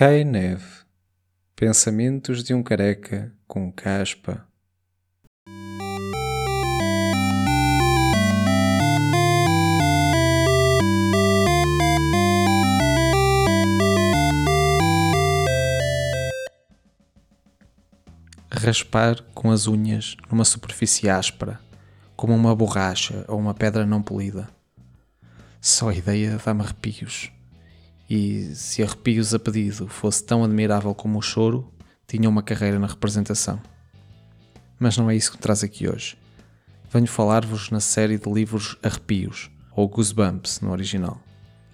Cai neve. Pensamentos de um careca com caspa. Raspar com as unhas numa superfície áspera, como uma borracha ou uma pedra não polida. Só a ideia dá-me arrepios. E se arrepios a pedido fosse tão admirável como o choro, tinha uma carreira na representação. Mas não é isso que traz aqui hoje. Venho falar-vos na série de livros Arrepios, ou Goosebumps no original.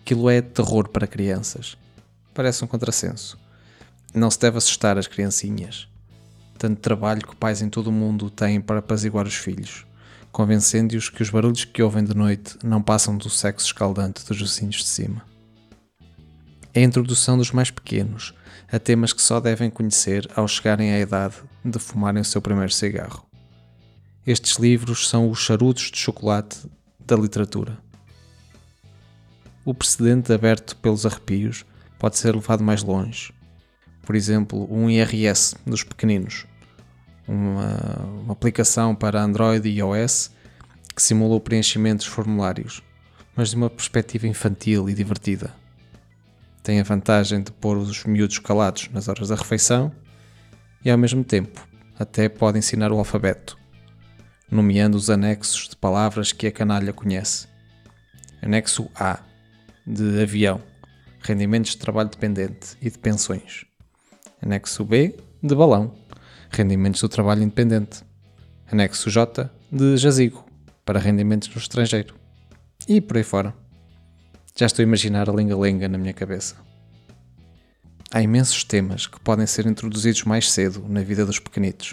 Aquilo é terror para crianças. Parece um contrassenso. Não se deve assustar as criancinhas. Tanto trabalho que pais em todo o mundo têm para apaziguar os filhos, convencendo-os que os barulhos que ouvem de noite não passam do sexo escaldante dos vizinhos de cima é a introdução dos mais pequenos a temas que só devem conhecer ao chegarem à idade de fumarem o seu primeiro cigarro. Estes livros são os charutos de chocolate da literatura. O precedente aberto pelos arrepios pode ser levado mais longe. Por exemplo, um IRS dos pequeninos, uma, uma aplicação para Android e iOS que simula o preenchimento dos formulários, mas de uma perspectiva infantil e divertida tem a vantagem de pôr os miúdos calados nas horas da refeição e, ao mesmo tempo, até pode ensinar o alfabeto, nomeando os anexos de palavras que a canalha conhece. Anexo A, de avião, rendimentos de trabalho dependente e de pensões. Anexo B, de balão, rendimentos do trabalho independente. Anexo J, de jazigo, para rendimentos no estrangeiro. E por aí fora. Já estou a imaginar a lenga-lenga na minha cabeça. Há imensos temas que podem ser introduzidos mais cedo na vida dos pequenitos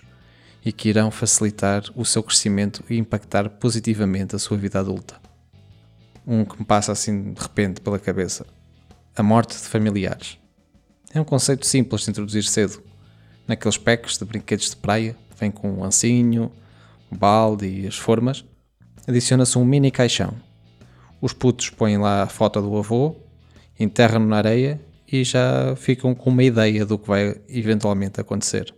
e que irão facilitar o seu crescimento e impactar positivamente a sua vida adulta. Um que me passa assim de repente pela cabeça: a morte de familiares. É um conceito simples de introduzir cedo. Naqueles packs de brinquedos de praia, vem com um ancinho, o balde e as formas, adiciona-se um mini caixão os putos põem lá a foto do avô, enterram-no na areia e já ficam com uma ideia do que vai eventualmente acontecer.